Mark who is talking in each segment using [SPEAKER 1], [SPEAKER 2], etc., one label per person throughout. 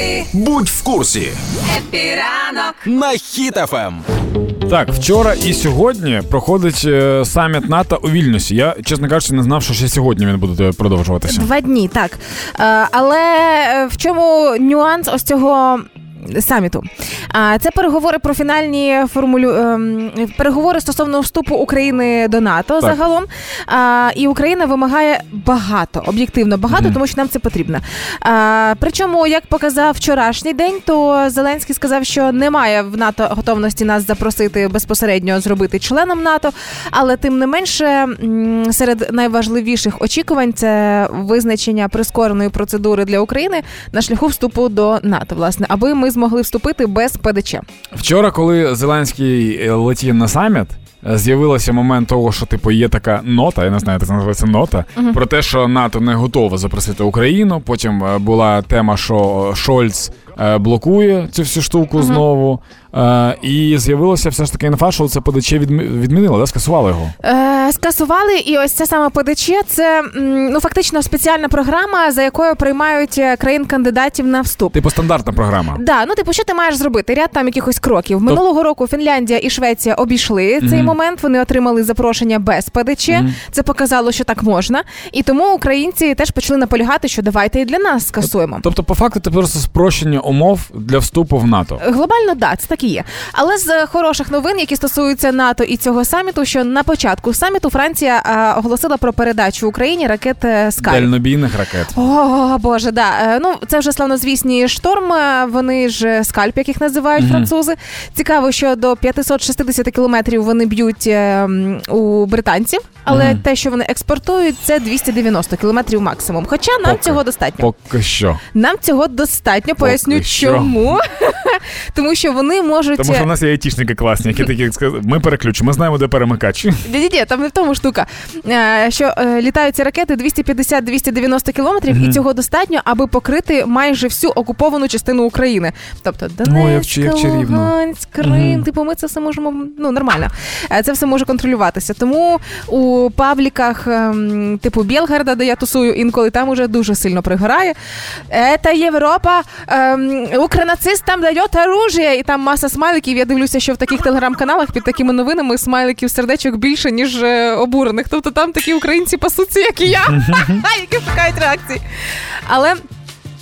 [SPEAKER 1] Happy,
[SPEAKER 2] Будь в курсі
[SPEAKER 1] Happy ранок.
[SPEAKER 2] на Хіт FM.
[SPEAKER 3] Так, вчора і сьогодні проходить е, саміт НАТО у Вільнюсі. Я, чесно кажучи, не знав, що ще сьогодні він буде продовжуватися.
[SPEAKER 4] Два дні, так. Е, але е, в чому нюанс ось цього. Саміту це переговори про фінальні формулю ем, переговори стосовно вступу України до НАТО
[SPEAKER 3] Так.
[SPEAKER 4] загалом. А, і Україна вимагає багато, об'єктивно багато,
[SPEAKER 3] Мгм.
[SPEAKER 4] тому що нам це потрібно. А, причому, як показав вчорашній день, то Зеленський сказав, що немає в НАТО готовності нас запросити безпосередньо зробити членом НАТО. Але тим не менше, серед найважливіших очікувань це визначення прискореної процедури для України на шляху вступу до НАТО, власне, аби ми змогли вступити без ПДЧ.
[SPEAKER 3] Вчора, коли Зеленський е, летів на саміт, е, з'явилося момент того, що типу є така нота, я не знаю, як це називається нота, про те, що НАТО не готове запросити Україну. Потім е, була тема, що Шольц блокує цю всю штуку знову. Е, І з'явилося все ж таки інфа, що це ПДЧ відмі- відмінило, да? скасували його.
[SPEAKER 4] Е, скасували, і ось це саме ПДЧ. Це м, ну фактично спеціальна програма, за якою приймають е, країн кандидатів на вступ.
[SPEAKER 3] Типу стандартна програма.
[SPEAKER 4] Да, ну типу, що ти маєш зробити? Ряд там якихось кроків. Минулого року Фінляндія і Швеція обійшли цей момент. Вони отримали запрошення без ПДЧ. Це показало, що так можна. І тому українці теж почали наполягати, що давайте і для нас скасуємо.
[SPEAKER 3] Тобто, по факту, це просто спрощення умов для вступу в НАТО.
[SPEAKER 4] Глобально, да, це так і є. Але з е, хороших новин, які стосуються НАТО і цього саміту, що на початку саміту Франція е, оголосила про передачу Україні ракет е, Скай.
[SPEAKER 3] Дальнобійних ракет.
[SPEAKER 4] О, Боже, да. Е, Ну, це вже славнозвісні шторм. е, Вони ж е, скальп, яких називають
[SPEAKER 3] Мгм.
[SPEAKER 4] французи. Цікаво, що до 560 кілометрів вони б'ють е, у британців, але
[SPEAKER 3] Мгм.
[SPEAKER 4] те, що вони експортують, це 290 кілометрів максимум. Хоча нам
[SPEAKER 3] Поки.
[SPEAKER 4] цього достатньо.
[SPEAKER 3] Поки що.
[SPEAKER 4] Нам цього достатньо. Поясню,
[SPEAKER 3] що.
[SPEAKER 4] чому. Тому що вони можуть.
[SPEAKER 3] Тому що в нас є айтішники класні, які такі сказали, ми переключимо, ми знаємо, де перемикач.
[SPEAKER 4] Ні-ні, там не в тому штука. Е, Що е, літають ці ракети 250-290 кілометрів, і цього достатньо, аби покрити майже всю окуповану частину України. Тобто
[SPEAKER 3] як
[SPEAKER 4] Донецьк. Луганськ, Крим.
[SPEAKER 3] Мгм.
[SPEAKER 4] Типу, ми це все можемо ну нормально. Е, Це все може контролюватися. Тому у пабліках, ем, типу Білгарда, де я тусую, інколи там уже дуже сильно пригорає. Це Європа, ем, укронацистам дає оружие, і там маса смайликів. Я дивлюся, що в таких телеграм-каналах під такими новинами смайликів сердечок більше, ніж е, обурених. Тобто там такі українці пасуться, як і я, які шукають реакції. Але.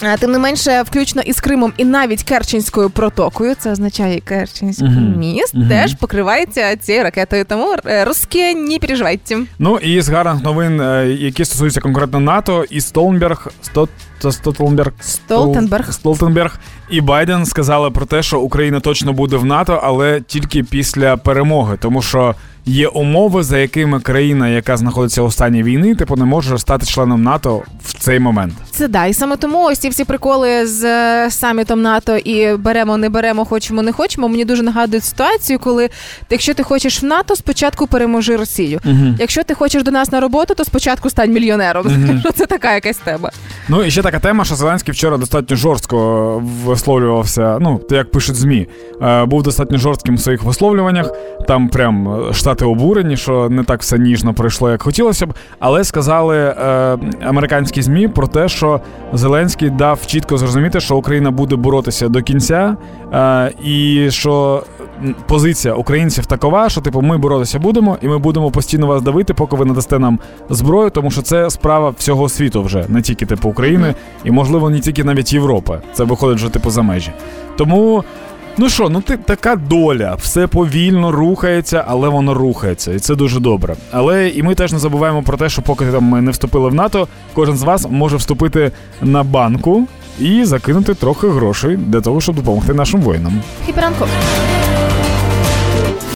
[SPEAKER 4] е, Тим не менше, включно із Кримом і навіть Керченською протокою, це означає Керченський
[SPEAKER 3] Мгм.
[SPEAKER 4] міст,
[SPEAKER 3] Мгм.
[SPEAKER 4] теж покривається цією ракетою. Тому е, русські не переживайте.
[SPEAKER 3] Ну і з гарних новин, які стосуються конкретно НАТО, і Столнберг, Сто, Сто- Столтенберг,
[SPEAKER 4] Столтенберг.
[SPEAKER 3] Столтенберг і Байден сказали про те, що Україна точно буде в НАТО, але тільки після перемоги, тому що є умови, за якими країна, яка знаходиться у стані війни, типу не може стати членом НАТО в цей момент.
[SPEAKER 4] Це да, і саме тому ось ці всі приколи з е, самітом НАТО і беремо, не беремо, хочемо, не хочемо. Мені дуже нагадують ситуацію, коли якщо ти хочеш в НАТО, спочатку переможи Росію.
[SPEAKER 3] Угу.
[SPEAKER 4] Якщо ти хочеш до нас на роботу, то спочатку стань мільйонером.
[SPEAKER 3] Мгм.
[SPEAKER 4] Це така якась тема.
[SPEAKER 3] Ну і ще така тема, що Зеленський вчора достатньо жорстко висловлювався. Ну, як пишуть змі, е, був достатньо жорстким в своїх висловлюваннях. Там прям е, штати обурені, що не так все ніжно пройшло, як хотілося б. Але сказали е, американські змі про те, що Зеленський дав чітко зрозуміти, що Україна буде боротися до кінця, і що позиція українців такова, що типу ми боротися будемо, і ми будемо постійно вас давити, поки ви надасте нам зброю, тому що це справа всього світу вже, не тільки типу України, і можливо не тільки навіть Європи. Це виходить вже типу за межі. Тому. Ну що, ну ти така доля, все повільно рухається, але воно рухається, і це дуже добре. Але і ми теж не забуваємо про те, що поки там ми не вступили в НАТО, кожен з вас може вступити на банку і закинути трохи грошей для того, щоб допомогти нашим воїнам.
[SPEAKER 4] Хіперанку.